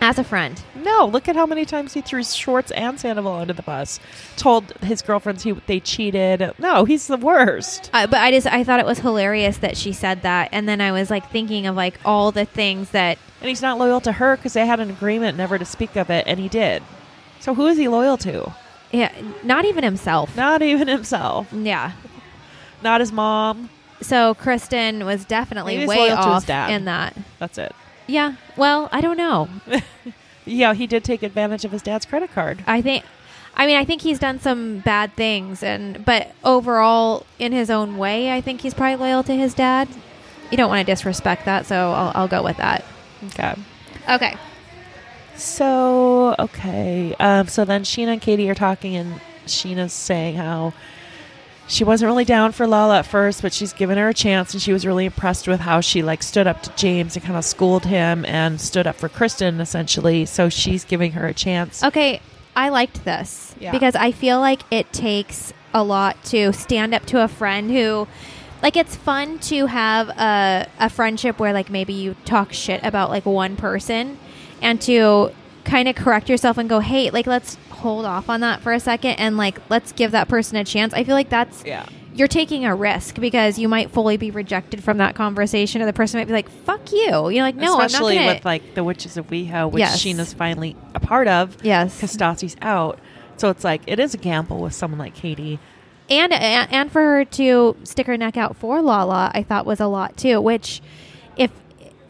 As a friend, No. Look at how many times he threw Schwartz and Sandoval under the bus. Told his girlfriends he they cheated. No, he's the worst. uh, but I just I thought it was hilarious that she said that, and then I was like thinking of like all the things that And he's not loyal to her because they had an agreement never to speak of it, and he did. So who is he loyal to? yeah, not even himself. Not even himself. Yeah. Not his mom. So Kristen was definitely way loyal to his off in that. That's it. Yeah. Well, I don't know. Yeah, he did take advantage of his dad's credit card. I think I mean I think he's done some bad things and but overall in his own way I think he's probably loyal to his dad. You don't want to disrespect that, so I'll, I'll go with that. Okay. Okay. So okay, um, so then Scheana and Katie are talking, and Scheana's saying how she wasn't really down for Lala at first, but she's given her a chance, and she was really impressed with how she like stood up to James and kind of schooled him and stood up for Kristen essentially. So she's giving her a chance. Okay, I liked this Yeah. because I feel like it takes a lot to stand up to a friend who like it's fun to have a, a friendship where like maybe you talk shit about like one person and to kind of correct yourself and go hey like let's hold off on that for a second and like let's give that person a chance i feel like that's Yeah. you're taking a risk because you might fully be rejected from that conversation or the person might be like fuck you you're like no Especially i'm not gonna with like the Witches of WeHo, which Yes. Scheana's finally a part of. Yes. because Stassi's out. So it's like it is a gamble with someone like Katie. and and and for her to stick her neck out for Lala, I thought was a lot too. Which,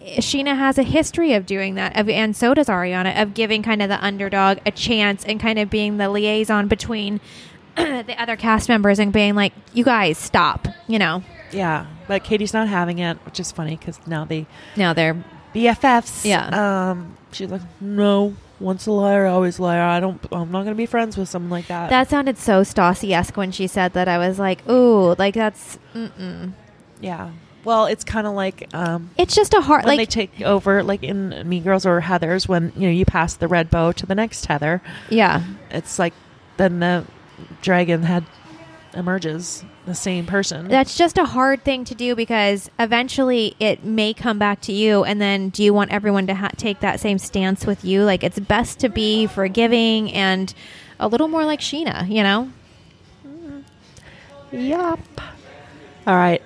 Scheana has a history of doing that, of, and so does Ariana, of giving kind of the underdog a chance and kind of being the liaison between the other cast members and being like, "You guys, stop," you know. Yeah, but Katie's not having it, which is funny because now they now they're BFFs. Yeah. Um, she's like, no, once a liar, always a liar. I don't. I'm not gonna be friends with someone like that. that sounded so Stassi esque when she said that. I was like, "Ooh, like that's." Mm-mm. yeah. Well, it's kind of like um, It's just a hard when like they take over, like in Mean Girls or Heather's, when you know you pass the red bow to the next Heather. yeah. It's like then the dragon head emerges, the same person. That's just a hard thing to do because eventually it may come back to you. And then do you want everyone to ha- take that same stance with you? Like it's best to be forgiving and a little more like Scheana, you know? Yup. All right.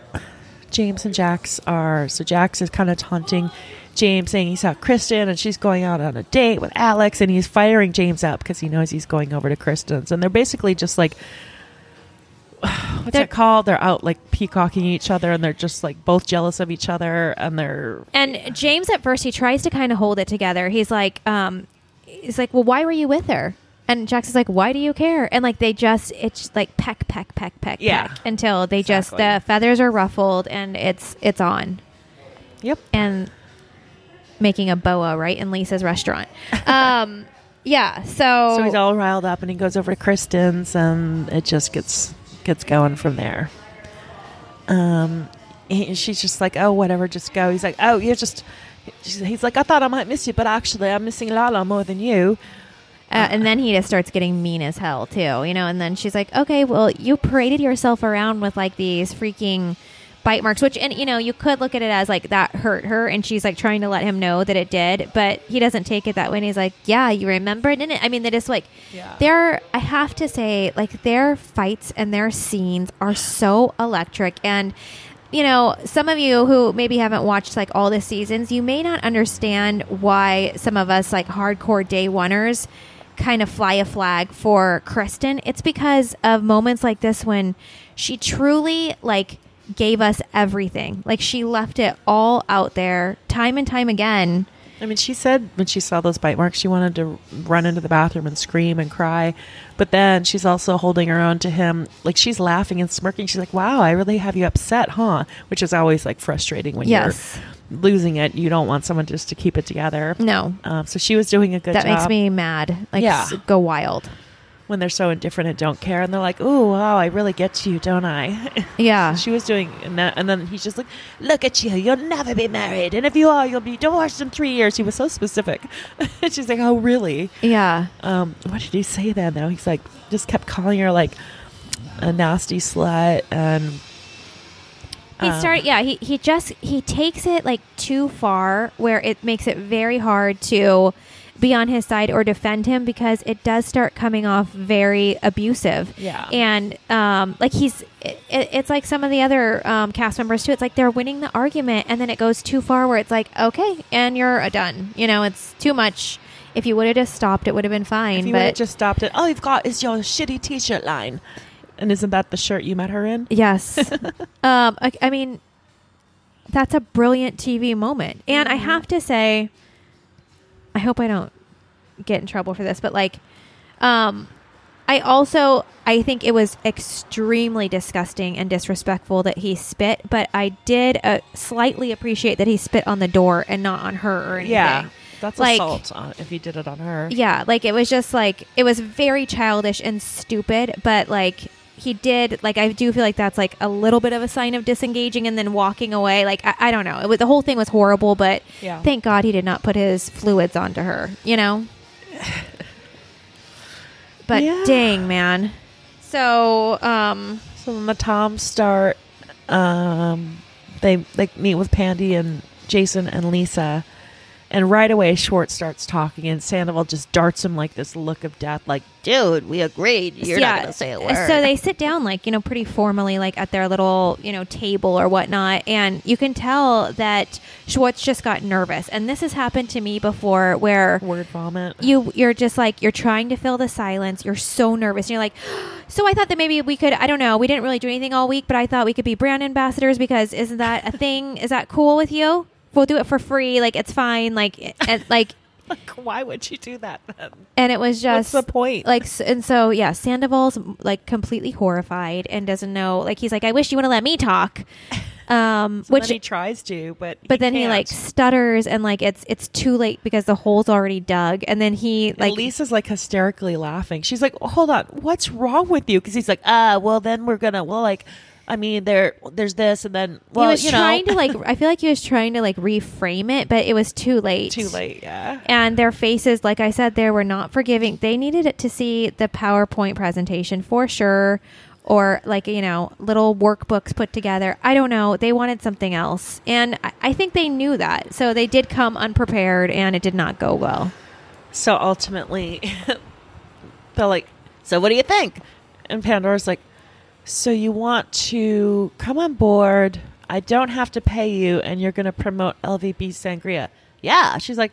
James and Jax are so Jax is kind of taunting James, saying he saw Kristen and she's going out on a date with Alex, and he's firing James up because he knows he's going over to Kristen's, and they're basically just like what's They're- it called? They're out like peacocking each other, and they're just like both jealous of each other, and they're And James at first he tries to kind of hold it together. He's like, um, he's like, well, why were you with her? And Jax is like, why do you care? And like they just it's like peck, peck, peck, peck, Yeah. peck until they just the feathers are ruffled and it's it's on yep. and making a boa right in Lisa's restaurant. Um, yeah, so So he's all riled up, and he goes over to Kristen's, and it just gets gets going from there. Um, he, she's just like, "Oh, whatever, just go." He's like, "Oh, you're just." He's like, "I thought I might miss you, but actually, I'm missing Lala more than you." Uh, and then he just starts getting mean as hell too, you know. And then she's like, "Okay, well, you paraded yourself around with like these freaking bite marks, which, and you know, you could look at it as like that hurt her, and she's like trying to let him know that it did, but he doesn't take it that way. And he's like, "Yeah, you remember, didn't it?" I mean, they just like Yeah. their. I have to say, like their fights and their scenes are so electric and. You know, some of you who maybe haven't watched like all the seasons, you may not understand why some of us like hardcore day oneers kind of fly a flag for Kristen, it's because of moments like this when she truly like gave us everything. Like she left it all out there time and time again. I mean, she said when she saw those bite marks, she wanted to run into the bathroom and scream and cry. But then she's also holding her own to him. Like she's laughing and smirking. She's like, wow, I really have you upset, huh? Which is always like frustrating when Yes. you're losing it. You don't want someone just to keep it together. No. Um, so she was doing a good that job. makes me mad. Like Yeah. go wild. When they're so indifferent and don't care. And they're like, oh, wow, I really get you, don't I? Yeah. she was doing, and, that, and then he's just like, look at you, you'll never be married. And if you are, you'll be divorced in three years. He was so specific. she's like, oh, really? yeah. um, what did he say then though? He's like just kept calling her like a nasty slut and He um, started yeah, he he just he takes it like too far where it makes it very hard to be on his side or defend him because it does start coming off very abusive. Yeah. And um like he's it, it- it's like some of the other um, cast members too. It's like they're winning the argument and then it goes too far where it's like okay, and you're done. You know, it's too much. If you would have just stopped, it would have been fine. if you would have just stopped it, all you've got is your shitty T-shirt line. And isn't that the shirt you met her in? Yes. um, I, I mean, that's a brilliant TV moment. And I have to say, I hope I don't get in trouble for this, but like, um, I also I think it was extremely disgusting and disrespectful that he spit, but I did uh, slightly appreciate that he spit on the door and not on her or anything. Yeah, that's Like- assault uh, if he did it on her. Yeah, like it was just like it was very childish and stupid, but like he did like I do feel like that's like a little bit of a sign of disengaging and then walking away. Like I, I don't know, it was, the whole thing was horrible, but Yeah. thank God he did not put his fluids onto her. You know. But Yeah. dang man, so um So then the Toms start. Um, they they meet with Pandy and Jason and Lisa, and right away Schwartz starts talking, and Sandoval just darts him like this look of death, like Dude, we agreed. You're yeah, not going to say a word. So they sit down, like, you know, pretty formally, like at their little, you know, table or whatnot. And you can tell that Schwartz just got nervous. And this has happened to me before where word vomit. you you're just like you're trying to fill the silence you're so nervous and you're like so i thought that maybe we could i don't know we didn't really do anything all week but i thought we could be brand ambassadors because isn't that a thing is that cool with you we'll do it for free like it's fine like and like like, why would you do that? Then? and it was What's just the point? like s- and so yeah sandoval's like completely horrified and doesn't know like he's like i wish you would have let me talk um which then he tries to, but but then he can't. like stutters and like it's it's too late because the hole's already dug and then he like Lisa's like hysterically laughing. She's like, "Hold on, what's wrong with you?" Because he's like, "Ah, well, then we're gonna, well, like, I mean, there, there's this, and then, well, he was you trying know, to like i feel like he was trying to like reframe it but it was too late. Too late, yeah." and their faces like i said they were not forgiving. They needed it to see the powerpoint presentation for sure or like you know little workbooks put together. I don't know. They wanted something else. And I, I think they knew that. So they did come unprepared and it did not go well. So ultimately, they're like, so what do you think? and Pandora's like, "So you want to come on board? I don't have to pay you, and you're gonna promote LVP Sangria." Yeah, she's like,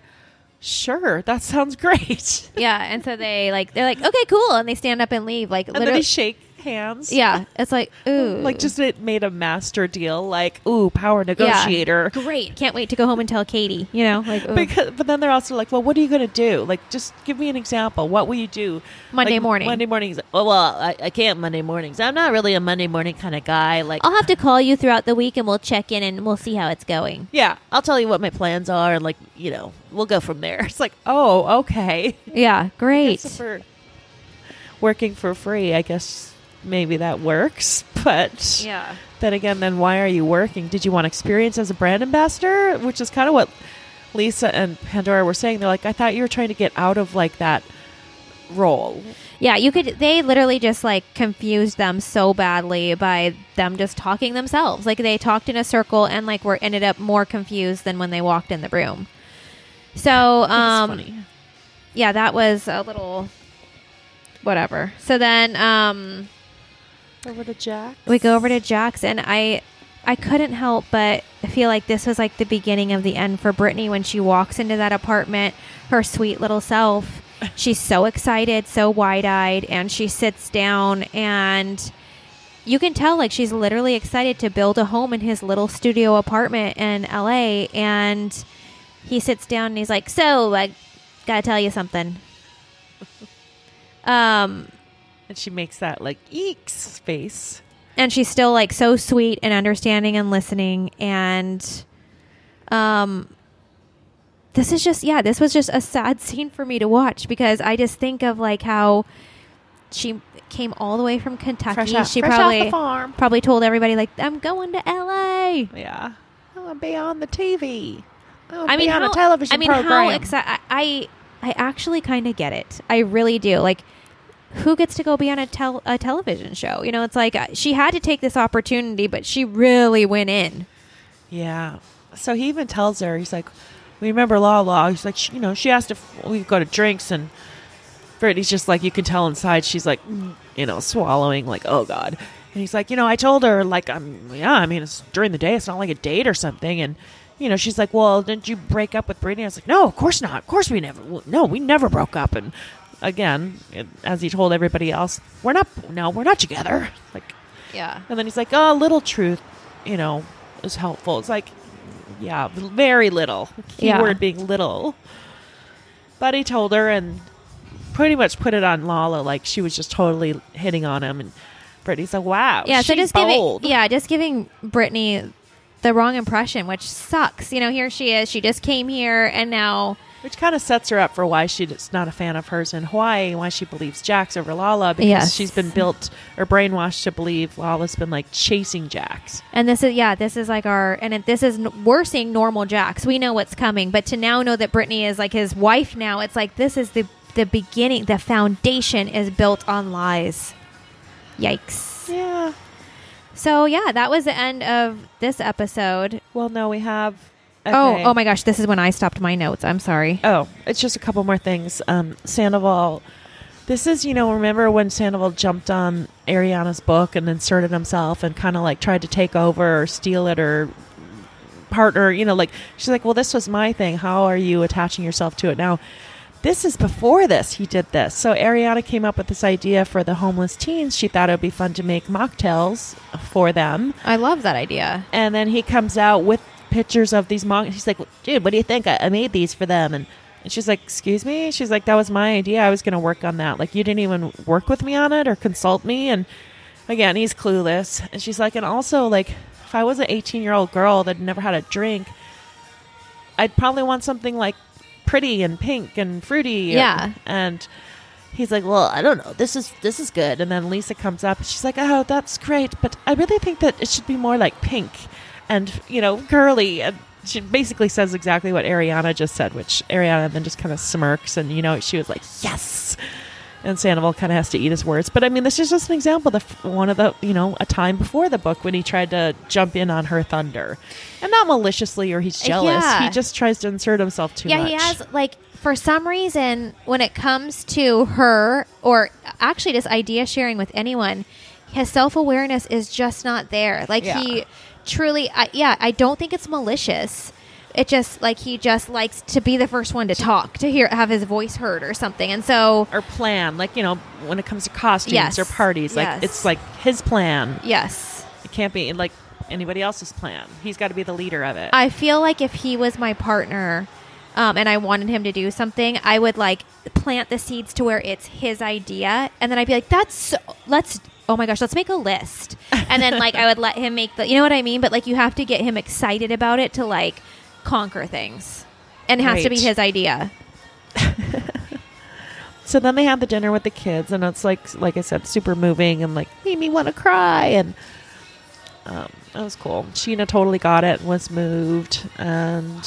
"Sure, that sounds great." yeah and so they like they're like okay cool and they stand up and leave like And then literally they shake hands. Yeah, it's like ooh, Like just it made a master deal. Like ooh, power negotiator. Great, can't wait to go home and tell Katie. You know, like ooh. Because, but then they're also like, well, what are you going to do? Like, just give me an example. What will you do Monday Like, morning. Monday mornings. Oh, well, I, I can't Monday mornings. I'm not really a Monday morning kind of guy. Like, I'll have to call you throughout the week and we'll check in and we'll see how it's going. Yeah, I'll tell you what my plans are, and like, you know, we'll go from there. it's like, oh, okay. Yeah, great. Working for free, I guess maybe that works. But Yeah. then again, then why are you working? Did you want experience as a brand ambassador? Which is kind of what Lisa and Pandora were saying. They're like, I thought you were trying to get out of like that role. Yeah, you could. They literally just like confused them so badly by them just talking themselves. Like they talked in a circle and like were ended up more confused than when they walked in the room. So, um, funny. yeah, that was a little whatever. So then, um, Over to Jax. we go over to Jax's, and I, I couldn't help but feel like this was like the beginning of the end for Brittany when she walks into that apartment, her sweet little self. She's so excited, so wide eyed, and she sits down and. You can tell like she's literally excited to build a home in his little studio apartment in LA and he sits down and he's like, "So, I got to tell you something." Um And she makes that like eeks face. and she's still like so sweet and understanding and listening and um this is just yeah this was just a sad scene for me to watch because i just think of like how she came all the way from kentucky Fresh out, she fresh probably off the farm. probably told everybody like i'm going to la Yeah. I want to be on the TV. I, wanna i mean be on how, a television i mean program. how excited I, I i actually kind of get it i really do like who gets to go be on a, tel- a television show you know it's like uh, she had to take this opportunity but she really went in Yeah. So he even tells her, he's like, we remember Lala. He's like, sh- you know, she asked if we go to drinks, and Brittany's just like, you can tell inside, she's like, mm, you know, swallowing, like, oh God. And he's like, you know, I told her, like, I'm, yeah, I mean, it's during the day, it's not like a date or something. And, you know, she's like, well, didn't you break up with Brittany? I was like, no, of course not. Of course we never, no, we never broke up. And again, it, as he told everybody else, we're not, no, we're not together. Like, yeah and then he's like, "Oh, little truth, you know, is helpful." It's like, yeah, very little. Yeah. Keyword being little. But he told her and pretty much put it on Lala like she was just totally hitting on him. And Brittany's like, "Wow, yeah so just bold." giving yeah just giving brittany the wrong impression which sucks you know here she is she just came here and now Which kind of sets her up for why she's not a fan of hers in Hawaii, and why she believes Jax over Lala because Yes. she's been built or brainwashed to believe Lala's been like chasing Jax. and this is yeah this is like our and it, this is we're seeing normal Jax we know what's coming but to now know that brittany is like his wife now it's like this is the the beginning the foundation is built on lies yikes Yeah. so yeah that was the end of this episode Well, no, we have. Oh oh my gosh this is when i stopped my notes i'm sorry Oh, it's just a couple more things. Um, Sandoval, this is, you know, remember when Sandoval jumped on Ariana's book and inserted himself and kind of like tried to take over or steal it or partner, you know, like she's like, well, this was my thing. How are you attaching yourself to it now? This is before this. He did this. So Ariana came up with this idea for the homeless teens. She thought it would be fun to make mocktails for them i love that idea and then he comes out with pictures of these monks. She's like, "Dude, what do you think? I, I made these for them." And, and she's like, "Excuse me." She's like, "That was my idea. I was going to work on that. Like, you didn't even work with me on it or consult me." And again, he's clueless. And she's like, "And also, like, if I was an 18 year old girl that never had a drink, I'd probably want something like pretty and pink and fruity." Yeah. and he's like, "Well, I don't know. This is this is good." And then Lisa comes up and she's like, "Oh, that's great, but I really think that it should be more like pink and you know girly." And she basically says exactly what Ariana just said, which Ariana then just kind of smirks and you know she was like, "Yes." And Sandoval kind of has to eat his words, but I mean, this is just an example. The f- one of the you know a time before the book when he tried to jump in on her thunder, and not maliciously or he's jealous. Yeah. He just tries to insert himself too yeah, much. he has like for some reason when it comes to her or actually this idea sharing with anyone, his self awareness is just not there. Like Yeah. he truly, I, yeah, I don't think it's malicious. It just like he just likes to be the first one to talk, to hear have his voice heard or something. And so or plan like you know when it comes to costumes Yes. or parties like Yes. it's like his plan yes. it can't be like anybody else's plan he's got to be the leader of it I feel like if he was my partner um, and I wanted him to do something, I would like plant the seeds to where it's his idea, and then I'd be like, "That's so, let's." Oh my gosh, let's make a list, and then like I would let him make the. You know what I mean? But like you have to get him excited about it to like conquer things, and it has to be his idea. so then they have the dinner with the kids and it's like like i said super moving and like made me want to cry. And um, that was cool. Scheana totally got it and was moved. And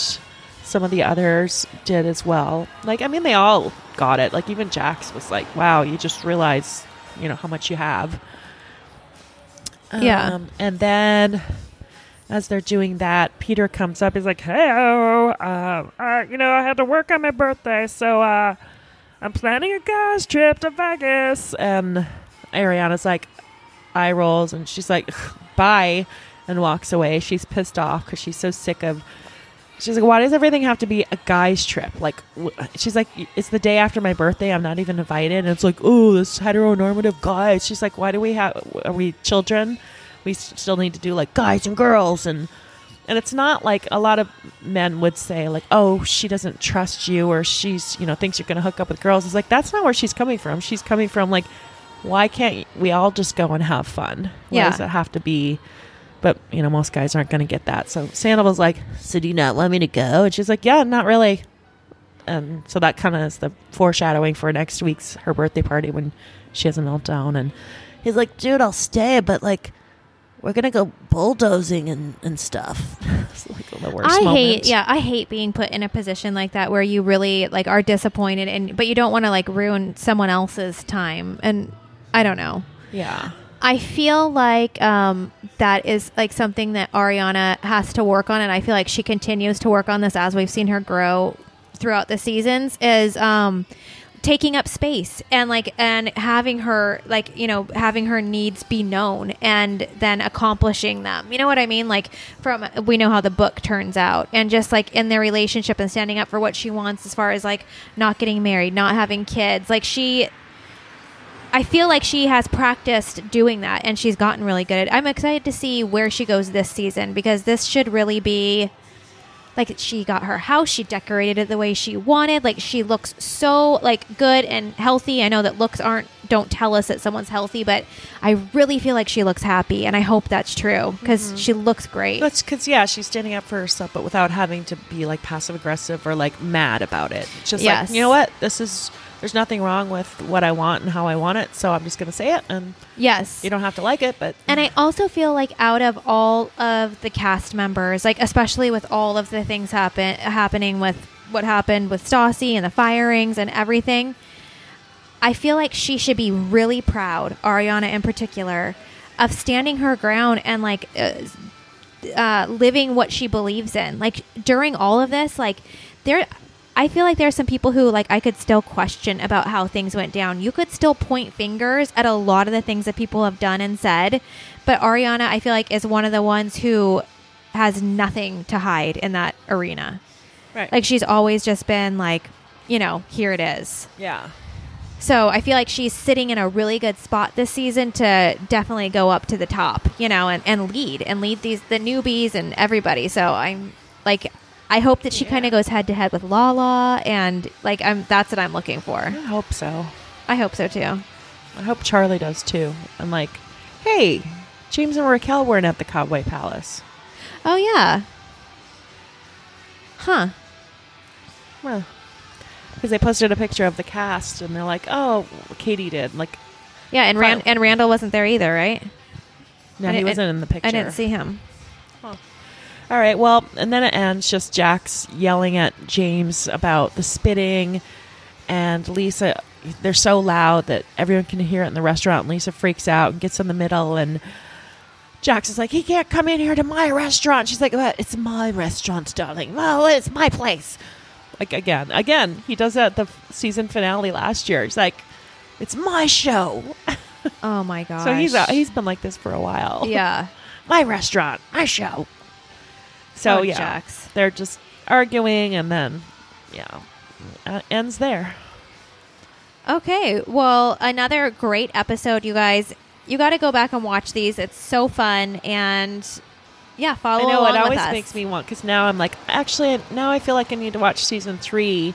some of the others did as well. Like i mean they all got it. Like even jax was like wow you just realize you know how much you have Yeah. um, and then as they're doing that, Peter comes up. He's like, "Hey, uh, uh, you know, I had to work on my birthday, so uh, I'm planning a guys trip to Vegas." And Ariana's like, eye rolls, and she's like, "Bye," and walks away. She's pissed off because she's so sick of. She's like, "Why does everything have to be a guys trip?" Like, w- she's like, "It's the day after my birthday. I'm not even invited." And it's like, "Oh, this heteronormative guys." She's like, "Why do we have? Are we children? We s- still need to do like guys and girls and." And it's not like a lot of men would say, like, "Oh, she doesn't trust you," or "She's, you know, thinks you're going to hook up with girls." It's like that's not where she's coming from. She's coming from like, why can't we all just go and have fun? Why Yeah. does it have to be? But you know, most guys aren't going to get that. So Sandoval's like, So do you not want me to go? and she's like, yeah, not really. And so that kind of is the foreshadowing for next week's her birthday party when she has a meltdown. And He's like, dude, I'll stay, but like, we're gonna go bulldozing and, and stuff. it's like the worst. I moment. hate, yeah, I hate being put in a position like that where you really like are disappointed, and but you don't want to like ruin someone else's time, and I don't know. yeah, I feel like um, that is like something that Ariana has to work on, and I feel like she continues to work on this as we've seen her grow throughout the seasons. Is um, taking up space and like and having her like you know having her needs be known and then accomplishing them. You know what I mean? Like from we know how the book turns out, and just like in their relationship and standing up for what she wants as far as like not getting married, not having kids. Like she I feel like she has practiced doing that and she's gotten really good at it. I'm excited to see where she goes this season because this should really be like she got her house, she decorated it the way she wanted. Like she looks so like good and healthy. I know that looks aren't don't tell us that someone's healthy, but I really feel like she looks happy and I hope that's true because mm-hmm. she looks great. that's because yeah, she's standing up for herself, but without having to be like passive aggressive or like mad about it. Just Yes. like you know what, this is. There's nothing wrong with what I want and how I want it, so I'm just going to say it, and yes. you don't have to like it, but And I also feel like out of all of the cast members, like especially with all of the things happen happening with what happened with Stassi and the firings and everything, I feel like she should be really proud, Ariana in particular, of standing her ground and like uh, uh, living what she believes in. Like during all of this, like there, I feel like there are some people who like I could still question about how things went down. You could still point fingers at a lot of the things that people have done and said, but Ariana, I feel like, is one of the ones who has nothing to hide in that arena. right, Like she's always just been like, you know, here it is. yeah, So I feel like she's sitting in a really good spot this season to definitely go up to the top, you know, and, and lead and lead these the newbies and everybody. So I'm like, I hope that she kind of goes head to head with Lala, and like I'm that's what I'm looking for. I hope so. I hope so too. I hope Charlie does too. I'm like, hey, James and Raquel weren't at the Cowboy Palace. Oh yeah, huh? Well, because they posted a picture of the cast and they're like, oh, Katie did. Like, Yeah, and Rand- and Randall wasn't there either, right? no, he wasn't in the picture. I didn't see him. All right, well, and then it ends just Jax yelling at James about the spitting, and Lisa. They're so loud that everyone can hear it in the restaurant. And Lisa freaks out and gets in the middle, and Jax is like, "He can't come in here to my restaurant." She's like, "What? It's my restaurant, darling. Well, it's my place." Like again, again, he does that at the season finale last year. He's like, "It's my show." Oh my god! So he's uh, he's been like this for a while yeah. my restaurant, my show. So Oh, yeah, they're just arguing, and then yeah, uh, ends there. Okay, well, another great episode, you guys. You got to go back and watch these. It's so fun, and yeah, follow I know it always makes me want because now I'm like, actually, now I feel like I need to watch season three.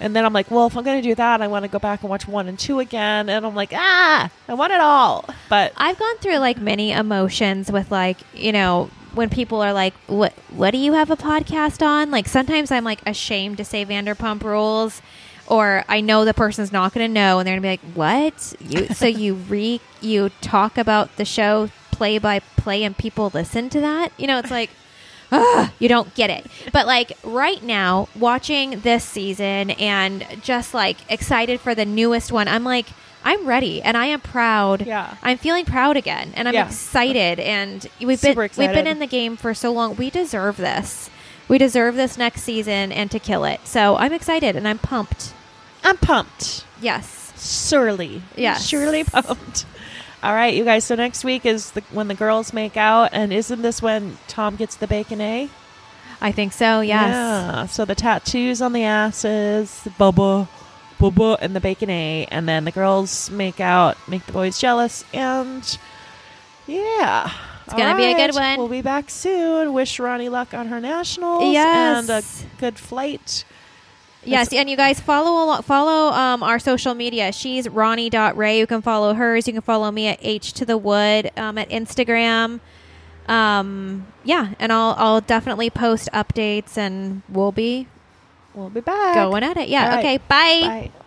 And then I'm like, well, if I'm going to do that, I want to go back and watch one and two again. And I'm like, ah, I want it all. But I've gone through like many emotions with like, you know, when people are like, "What what do you have a podcast on?" Like sometimes I'm like ashamed to say Vanderpump Rules or I know the person's not going to know and they're going to be like, "What? You so you re you talk about the show play by play and people listen to that?" You know, it's like Ugh, you don't get it. But like right now, watching this season and just like excited for the newest one, I'm like, I'm ready and I am proud. Yeah. I'm feeling proud again and I'm Yeah. excited and we've Super been we've been in the game for so long. We deserve this. We deserve this next season and to kill it. So I'm excited and I'm pumped. I'm pumped. Yes. Surely. Yes. Surely pumped. All right, you guys. So next week is the, when the girls make out. And isn't this when Tom gets the bacon A? I think so. Yes. Yeah. So the tattoos on the asses, the bubba, and the bacon A, and then the girls make out, make the boys jealous, and yeah, it's gonna be a good one. We'll be back soon. Wish Ronnie luck on her nationals Yes. and a good flight. Yes, and you guys follow follow um, our social media. She's Ronnie.ray. You can follow hers. You can follow me at H to the Wood um, at Instagram. Um, yeah, and I'll I'll definitely post updates, and we'll be We'll be back. going at it. Yeah. Right. Okay. Bye. Bye.